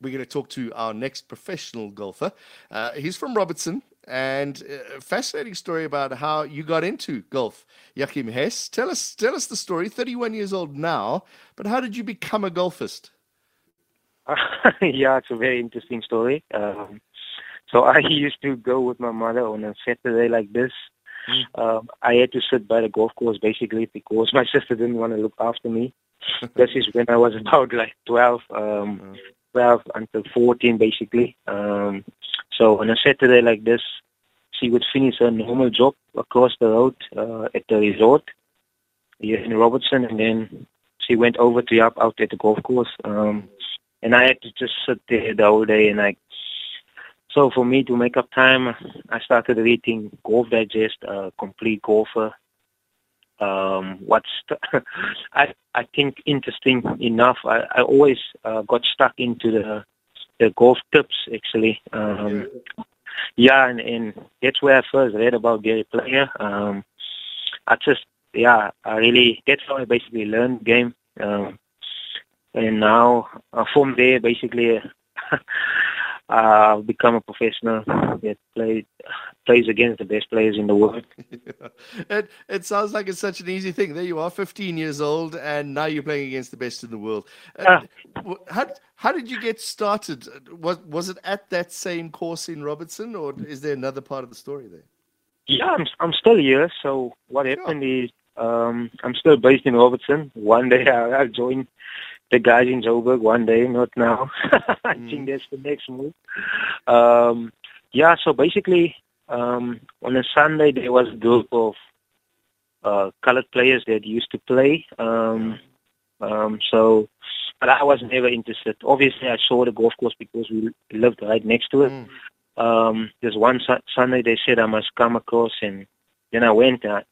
we're going to talk to our next professional golfer. Uh, he's from Robertson, and a fascinating story about how you got into golf. Joachim Hess, tell us tell us the story. Thirty-one years old now, but how did you become a golfist? yeah, it's a very interesting story. Um, so I used to go with my mother on a Saturday like this. Mm. Um, I had to sit by the golf course basically because my sister didn't want to look after me. this is when I was about like 12, um, mm. 12 until 14 basically. Um, so on a Saturday like this, she would finish her normal job across the road uh, at the resort here in Robertson, and then she went over to help out at the golf course. Um, and I had to just sit there the whole day, and I. So for me to make up time, I started reading Golf Digest, uh, Compleat Golfer. Um, what's I I think interesting enough. I, I always uh, got stuck into the the golf tips actually. Um, yeah, and, and that's where I first read about Gary Player. Um, I just yeah, I really that's how I basically learned the game. Um, and now uh, from there, basically, I've become a professional that played plays against the best players in the world. it it sounds like it's such an easy thing. There you are, 15 years old, and now you're playing against the best in the world. Uh, how how did you get started? Was was it at that same course in Robertson, or is there another part of the story there? Yeah, I'm I'm still here. So what happened sure. is um, I'm still based in Robertson. One day I, I'll join the guys in Joburg one day, not now. I mm. think that's the next move. Um, yeah, so basically, um, on a Sunday there was a group of uh, colored players that used to play. Um, um, so, but I was never interested. Obviously, I saw the golf course because we lived right next to it. Mm. Um, there's one su- Sunday they said I must come across, and then I went. Uh,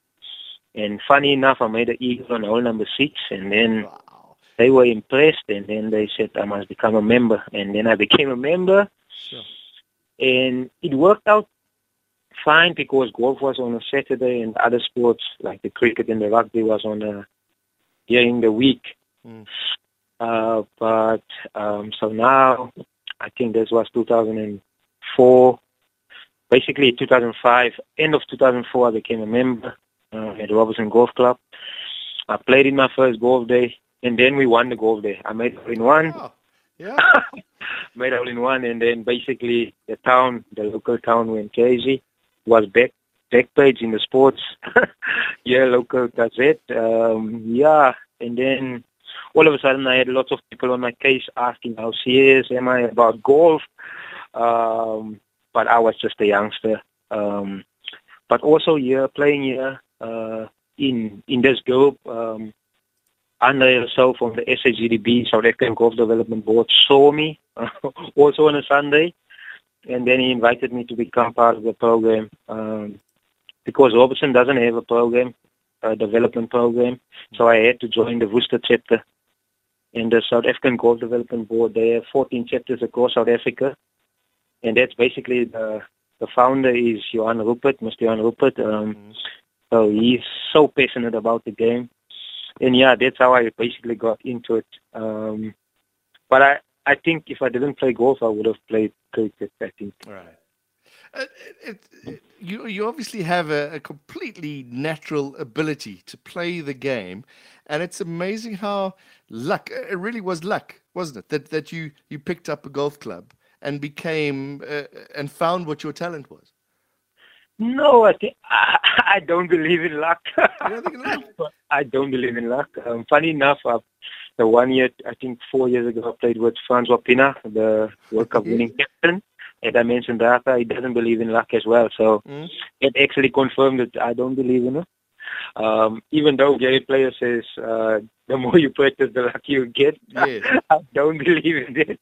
and funny enough, I made an eagle on hole number six, and then wow they were impressed and then they said I must become a member and then I became a member sure. and it worked out fine because golf was on a Saturday and other sports like the cricket and the rugby was on a during the week. Mm. Uh, but um, so now I think this was 2004. Basically, 2005, end of 2004, I became a member uh, at Robertson Golf Club. I played in my first golf day and then we won the golf day. I made hole in one. Oh, yeah. made hole in one, and then basically the town, the local town went crazy. Was back back page in the sports, yeah, local gazette. Um, yeah, and then all of a sudden I had lots of people on my case asking how serious am I about golf. Um, but I was just a youngster. Um, but also yeah, playing here uh, in in this group, um, Andre herself from the SAGDB, South African Golf Development Board, saw me also on a Sunday, and then he invited me to become part of the program um, because Robertson doesn't have a program, a development program, so I had to join the Worcester chapter. And the South African Golf Development Board, they have 14 chapters across South Africa, and that's basically the the founder is Johan Rupert, Mr. Johan Rupert. Um, mm-hmm. So he's so passionate about the game and yeah, that's how I basically got into it. Um, but I, I think if I didn't play golf, I would have played cricket. I think. Right. Uh, it, it, you you obviously have a, a, completely natural ability to play the game, and it's amazing how luck. It really was luck, wasn't it? That that you you picked up a golf club and became uh, and found what your talent was. No, I think I, I don't believe in luck. I don't believe in luck. Um, funny enough, uh, the one year, I think four years ago, I played with Francois Pienaar, the World Cup winning captain. And I mentioned that he doesn't believe in luck as well. So mm. it actually confirmed that I don't believe in it. Um, even though Gary Player says uh, the more you practice, the luckier you get, yes. I don't believe in it.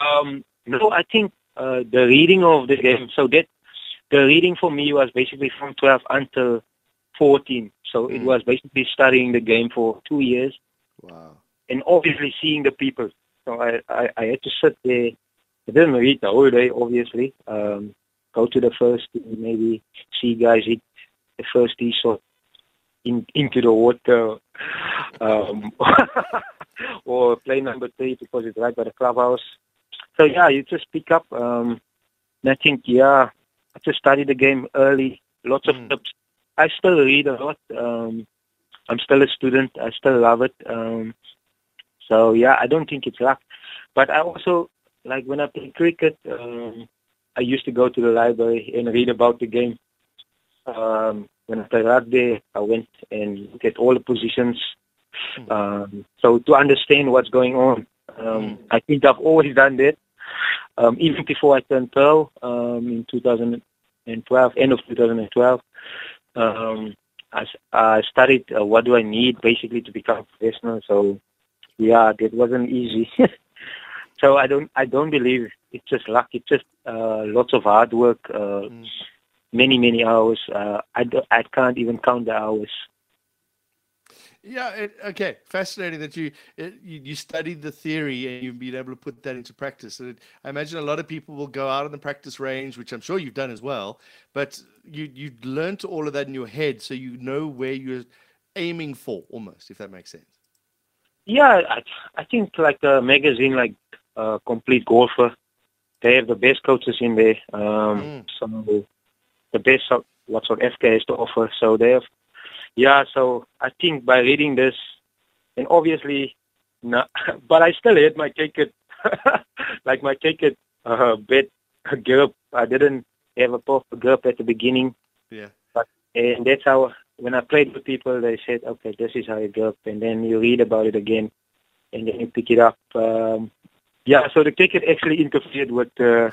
um, no, I think uh, the reading of the game. So that the reading for me was basically from 12 until 14. So mm. it was basically studying the game for two years. Wow. And obviously seeing the people. So I, I, I had to sit there. I didn't read the whole day, obviously. Um, go to the first, maybe see guys hit the first tee shot in, into the water. Um, or play number three because it's right by the clubhouse. so yeah, you just pick up. Um, and I think yeah, Just studied the game early. Lots of Mm. tips. I still read a lot. Um, I'm still a student. I still love it. Um, so yeah, I don't think it's luck. But I also like when I play cricket. Um, I used to go to the library and read about the game. Um, when I played rugby, I went and looked at all the positions. Um, so to understand what's going on, um, I think I've always done that. Um, even before I turned pro um, in 2012, end of 2012, um, I, I studied uh, what do I need basically to become professional. So yeah, that wasn't easy. so I don't I don't believe it's just luck. It's just uh, lots of hard work, uh, Mm. many many hours. Uh, I do, I can't even count the hours. Yeah. It, okay. Fascinating that you, it, you you studied the theory and you've been able to put that into practice. And it, I imagine a lot of people will go out on the practice range, which I'm sure you've done as well. But you you learned all of that in your head, so you know where you're aiming for, almost, if that makes sense. Yeah, I, I think like a magazine like uh, Compleat Golfer, they have the best coaches in there. Um, Mm. So the best of what of FK has to offer. So they have, yeah. So I think by reading this, and obviously, no, but I still had my ticket, like my ticket uh, bet grip. I didn't have a proper grip at the beginning. Yeah. But, And that's how, when I played with people, they said, okay, this is how you go up. And then you read about it again, and then you pick it up. Um, yeah, so the ticket actually interfered with uh,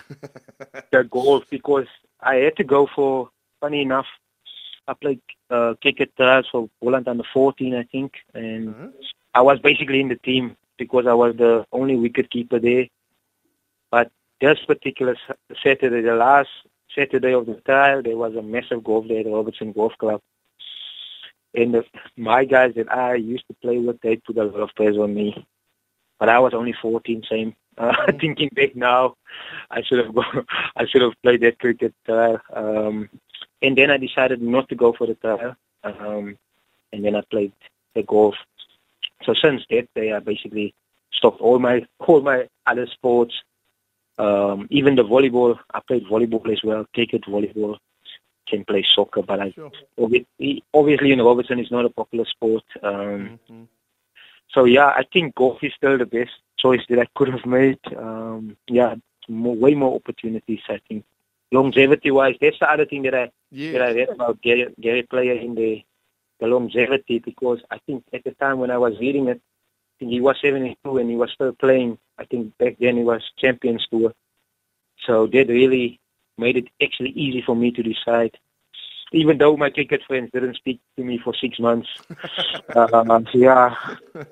the golf because I had to go for, funny enough, I played uh, cricket trials for Boland under 14, I think. And Uh-huh. I was basically in the team because I was the only wicket keeper there. But this particular S- Saturday, the last Saturday of the trial, there was a massive golf day at the Robertson Golf Club. And the, my guys that I used to play with, they put a lot of pressure on me. But I was only 14, same. Uh, thinking back now, I should have gone, I should have played that cricket trial. Um, and then I decided not to go for the trial. Um, and then I played the golf. So since that day, I basically stopped all my all my other sports. Um, even the volleyball, I played volleyball as well, cricket, volleyball. Can play soccer, but I Sure. obviously, obviously in Robertson it's not a popular sport. Um, Mhm. so yeah, I think golf is still the best choice that I could have made. Um, yeah, more, way more opportunities. I think longevity wise, that's the other thing that I that I read about Gary, Gary Player in the the longevity because I think at the time when I was reading it, I think he was 72 and he was still playing. I think back then he was Champions Tour. So that really made it actually easy for me to decide. Even though my cricket friends didn't speak to me for six months. uh, yeah,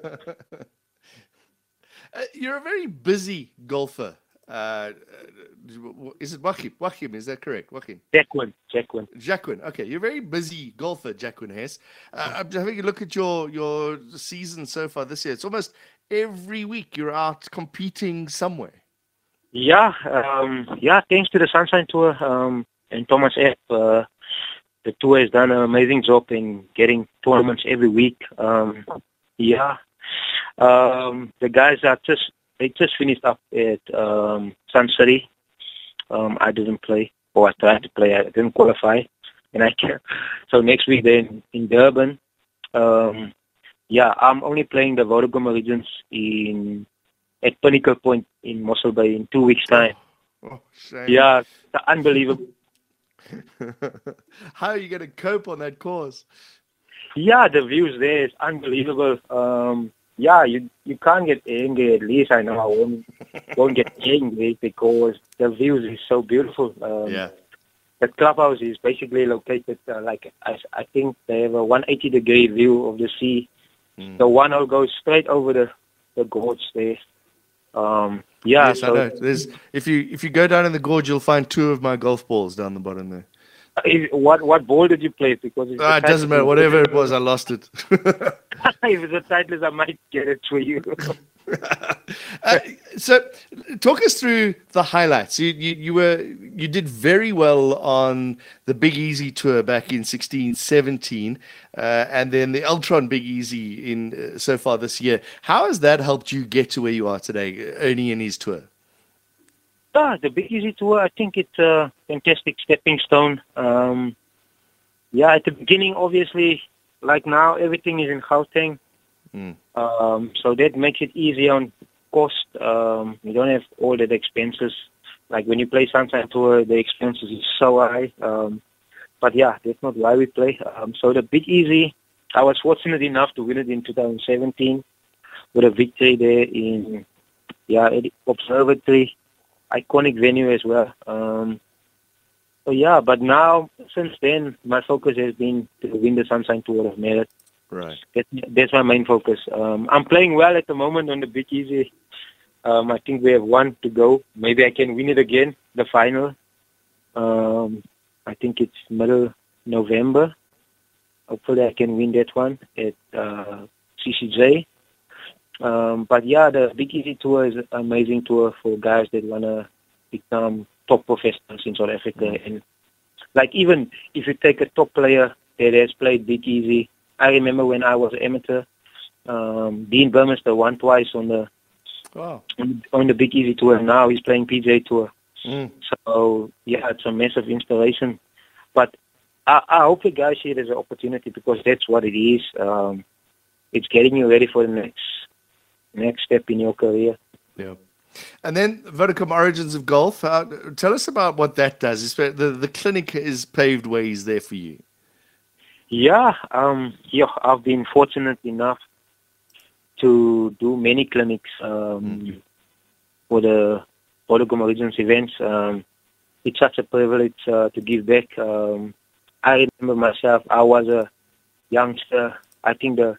Uh, you're a very busy golfer. Uh, uh, is it Joachim? Joachim, is that correct? Joachim. Jacqueline, Jacqueline. Jacqueline. Okay, you're a very busy golfer, Jacquin Hess. Uh, I'm having a look at your your season so far this year. It's almost every week you're out competing somewhere. Yeah, um, yeah. Thanks to the Sunshine Tour um, and Thomas Abt Uh, the tour has done an amazing job in getting tournaments every week. Um, yeah, um, the guys are just they just finished up at um, Sun City. Um, I didn't play, or I tried to play. I didn't qualify, and I can So next week they're in, in Durban. Um, yeah, I'm only playing the Vodacom Origins in at Pinnacle Point in Mossel Bay in two weeks' time. Oh, shame. Yeah, unbelievable. How are you going to cope on that course? Yeah, the views there is unbelievable. Um, yeah, you you can't get angry. At least I know I won't won't get angry because the views is so beautiful. Um, yeah. The clubhouse is basically located uh, like I, I think they have a 180 degree view of the sea. Mm. The one hole goes straight over the the gorge there. Um, yeah, yes, so I know. There's if you if you go down in the gorge, you'll find two of my golf balls down the bottom there. What what ball did you play? Because it's Ah, it doesn't matter. Whatever it was, I lost it. if it's a Titleist, I might get it for you. uh, so, talk us through the highlights. You, you you were you did very well on the Big Easy tour back in sixteen seventeen, uh, and then the Altron Big Easy in uh, so far this year. How has that helped you get to where you are today, Ernie and his tour? Ah, the Big Easy Tour, I think it's a fantastic stepping stone. Um, yeah, at the beginning, obviously, like now, everything is in Gauteng. Mm. Um, so that makes it easy on cost. Um, you don't have all the expenses. Like when you play Sunshine Tour, the expenses is so high. Um, but yeah, that's not why we play. Um, so the Big Easy, I was fortunate enough to win it in 2017 with a victory there in yeah Observatory, iconic venue as well. Um, so yeah, but now since then, my focus has been to win the Sunshine Tour of Merit. Right. That, that's my main focus. Um, I'm playing well at the moment on the Big Easy. Um, I think we have one to go. Maybe I can win it again, the final. Um, I think it's middle November. Hopefully, I can win that one at uh, CCJ. Um, but yeah, the Big Easy Tour is an amazing tour for guys that want to become top professionals in South Africa. Mm. And like even if you take a top player that has played Big Easy, I remember when I was amateur, um, Dean Burmester won twice on the wow. on, on the Big Easy Tour. Now he's playing PGA Tour. Mm. So yeah, it's a massive inspiration. But I, I hope the guys see it as an opportunity because that's what it is. Um, it's getting you ready for the next next step in your career. Yeah. And then Vodacom Origins of Golf. Uh, tell us about what that does. The, the clinic is paved ways there for you. Yeah, um, yeah, I've been fortunate enough to do many clinics um, mm. for the Vodacom Origins events. Um, it's such a privilege uh, to give back. Um, I remember myself, I was a youngster. I think the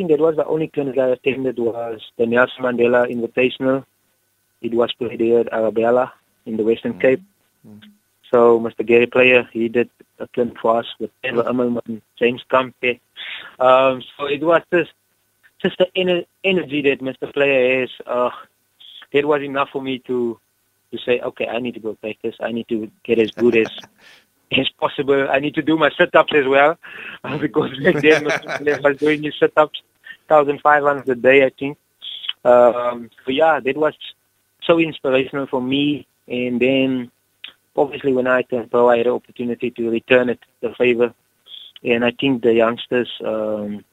think that was the only clinic that I attended was the Nelson Mandela Invitational. It was played here at Arabella in the Western mm-hmm. Cape. Mm-hmm. So Mr. Gary Player, he did a clinic for us with Trevor Immelman, James Kamte. Um, so it was just just the ener- energy that Mr. Player has. Uh, that was enough for me to to say, okay, I need to go practice. I need to get as good as as possible. I need to do my sit-ups as well because back then I was doing his sit-ups, 1,500 a day, I think. Um, so yeah, that was so inspirational for me. And then, obviously, when I turned pro, I had the opportunity to return it the favor. And I think the youngsters, um,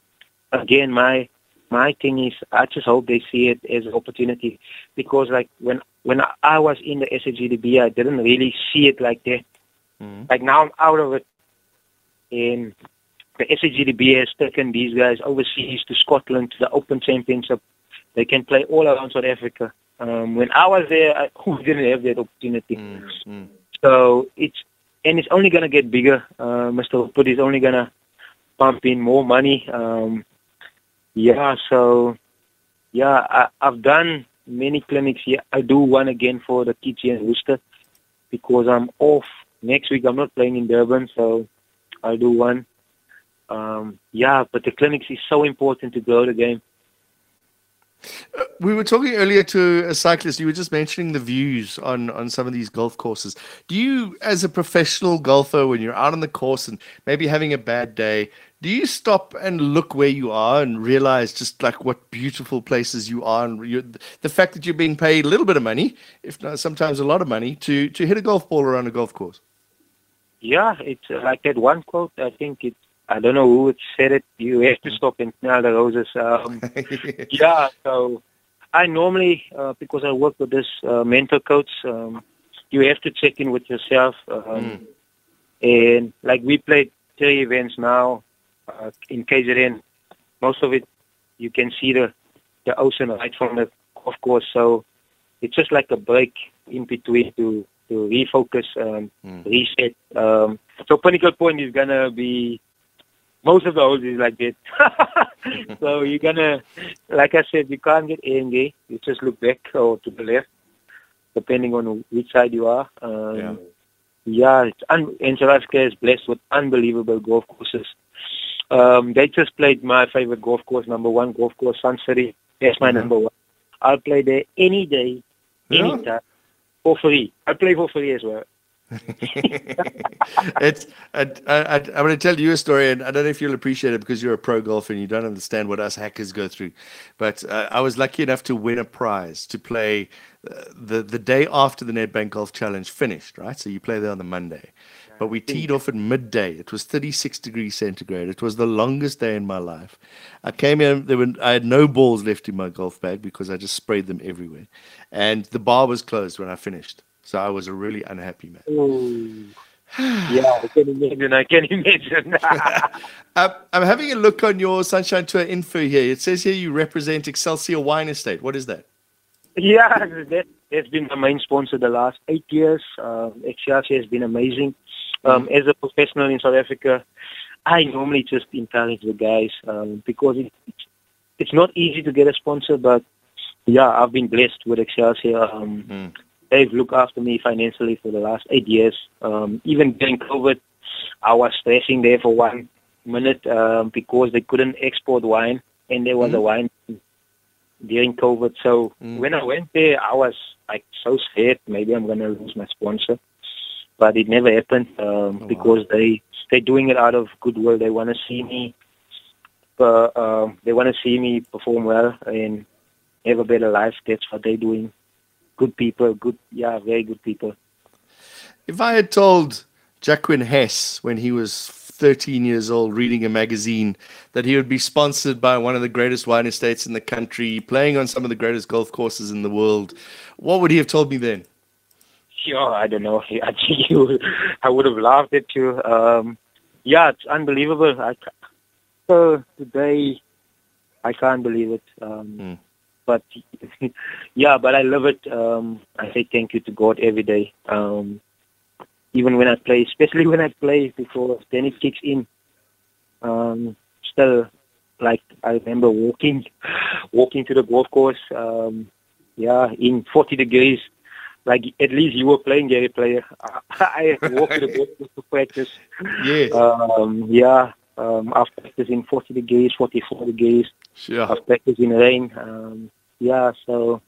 again, my my thing is, I just hope they see it as an opportunity because, like, when when I was in the SAGDB, I didn't really see it like that. Mm-hmm. Like now I'm out of it. And the SAGDB has taken these guys overseas to Scotland to the Open Championship. They can play all around South Africa. Um, when I was there, I didn't have that opportunity. Mm-hmm. So it's and it's only gonna get bigger. Uh, Mr. Put is only gonna pump in more money. Um, yeah, so yeah, I, I've done many clinics here. I do one again for the kids here in Worcester because I'm off next week I'm not playing in Durban, so I'll do one. Um, yeah, but the clinics is so important to grow the game. Uh, we were talking earlier to a cyclist. You were just mentioning the views on on some of these golf courses. Do you, as a professional golfer, when you're out on the course and maybe having a bad day, do you stop and look where you are and realize just like what beautiful places you are and the fact that you're being paid a little bit of money, if not sometimes a lot of money, to to hit a golf ball around a golf course? Yeah, it's like that one quote. I think it's I don't know who said it. You have to stop and smell the roses. Um, yeah, so I normally uh, because I work with this uh, mentor coach. Um, you have to check in with yourself. Um, mm. And like we played three events now uh, in KZN, most of it you can see the the ocean right from the golf course. So it's just like a break in between to to refocus, um, mm. reset. Um, so Pinnacle Point is gonna be most of the holes is like that. so you're gonna, like I said, you can't get angry. You just look back or to the left, depending on which side you are. Um, yeah. Yeah, it's un- and South Africa is blessed with unbelievable golf courses. Um, they just played my favorite golf course, number one golf course, Sun City. That's my mm-hmm. number one. I'll play there any day, anytime, yeah. for free. I play for free as well. it's I, I, I'm going to tell you a story, and I don't know if you'll appreciate it because you're a pro golfer and you don't understand what us hackers go through. But uh, I was lucky enough to win a prize to play uh, the the day after the Nedbank Golf Challenge finished. Right, so you play there on the Monday, but we teed off at midday. It was 36 degrees centigrade. It was the longest day in my life. I came in, there were, I had no balls left in my golf bag because I just sprayed them everywhere. And the bar was closed when I finished. So I was a really unhappy man. yeah, I can imagine. I can imagine. I'm, I'm having a look on your Sunshine Tour info here. It says here you represent Excelsior Wine Estate. What is that? Yeah, that, has been my main sponsor the last eight years. Uh, Excelsior has been amazing. Um, mm-hmm. As a professional in South Africa, I normally just encourage the guys um, because it, it's, it's not easy to get a sponsor, but yeah, I've been blessed with Excelsior. Um, mm. They've looked after me financially for the last eight years. Um, even during COVID, I was stressing there for one minute um, because they couldn't export wine, and there was mm. a wine during COVID. So mm. when I went there, I was like so scared. Maybe I'm gonna lose my sponsor but it never happened um, oh, because wow. they they're doing it out of goodwill. They want to see me, uh, um, they want to see me perform well and have a better life. That's what they're doing. Good people, good, yeah, very good people. If I had told Jacquin Hess when he was 13 years old reading a magazine that he would be sponsored by one of the greatest wine estates in the country, playing on some of the greatest golf courses in the world, what would he have told me then? sure. I don't know. I you, I would have laughed it too. Um, yeah, it's unbelievable. I, so today, I can't believe it. Um, mm. But yeah, but I love it. Um, I say thank you to God every day. Um, even when I play, especially when I play, before then it kicks in. Um, still, like I remember walking, walking to the golf course. Um, yeah, in 40 degrees like at least you were playing Gary player. I walked to the boat to practice. Yes. Um, yeah. Um, I've practiced in 40 degrees, 44 degrees. Sure. I've practiced in rain. Um, yeah. So,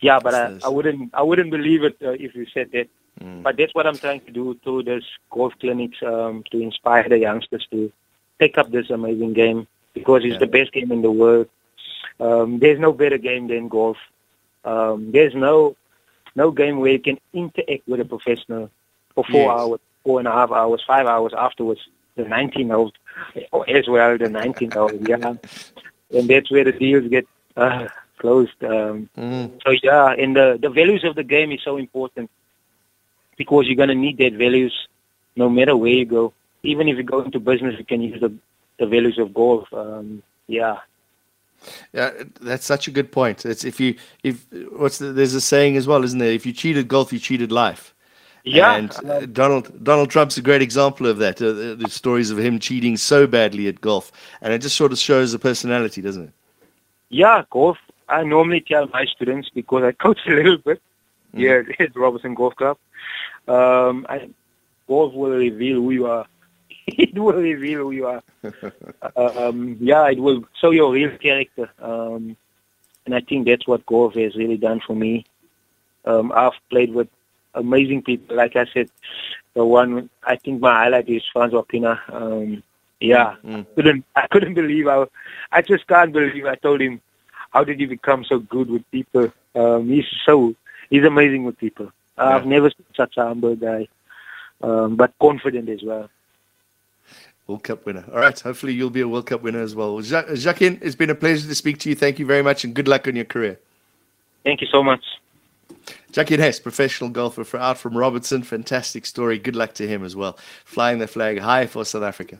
yeah, but I, I, wouldn't, I wouldn't believe it uh, if you said that. Mm. But that's what I'm trying to do through this golf clinics um, to inspire the youngsters to take up this amazing game because it's yeah. the best game in the world. Um, there's no better game than golf. Um, there's no no game where you can interact with a professional for four yes. hours, four and a half hours, five hours afterwards. The 19 holes, or as well the 19 holes, yeah. And that's where the deals get uh, closed. Um, mm. So yeah, and the the values of the game is so important because you're gonna need that values no matter where you go. Even if you go into business, you can use the the values of golf. Um, yeah, yeah, that's such a good point. It's if you if what's the, there's a saying as well, isn't there? If you cheated golf, you cheated life. Yeah, and uh, Donald Donald Trump's a great example of that. Uh, the, the, stories of him cheating so badly at golf, and it just sort of shows the personality, doesn't it? Yeah, golf. I normally tell my students because I coach a little bit mm. here at Robertson Golf Club. Um, I, golf will reveal who you are it will reveal who you are. um, yeah, it will show your real character. Um, and I think that's what golf has really done for me. Um, I've played with amazing people. Like I said, the one I think my highlight is Francois Pienaar. Um, yeah, mm. couldn't I couldn't believe I, I just can't believe I told him, how did you become so good with people? Um, he's so he's amazing with people. Yeah. I've never seen such a humble guy, um, but confident as well. World Cup winner. All right. Hopefully, you'll be a World Cup winner as well. Jacquin, it's been a pleasure to speak to you. Thank you very much, and good luck on your career. Thank you so much. Jacquin Hess, professional golfer for out from Robertson. Fantastic story. Good luck to him as well. Flying the flag high for South Africa.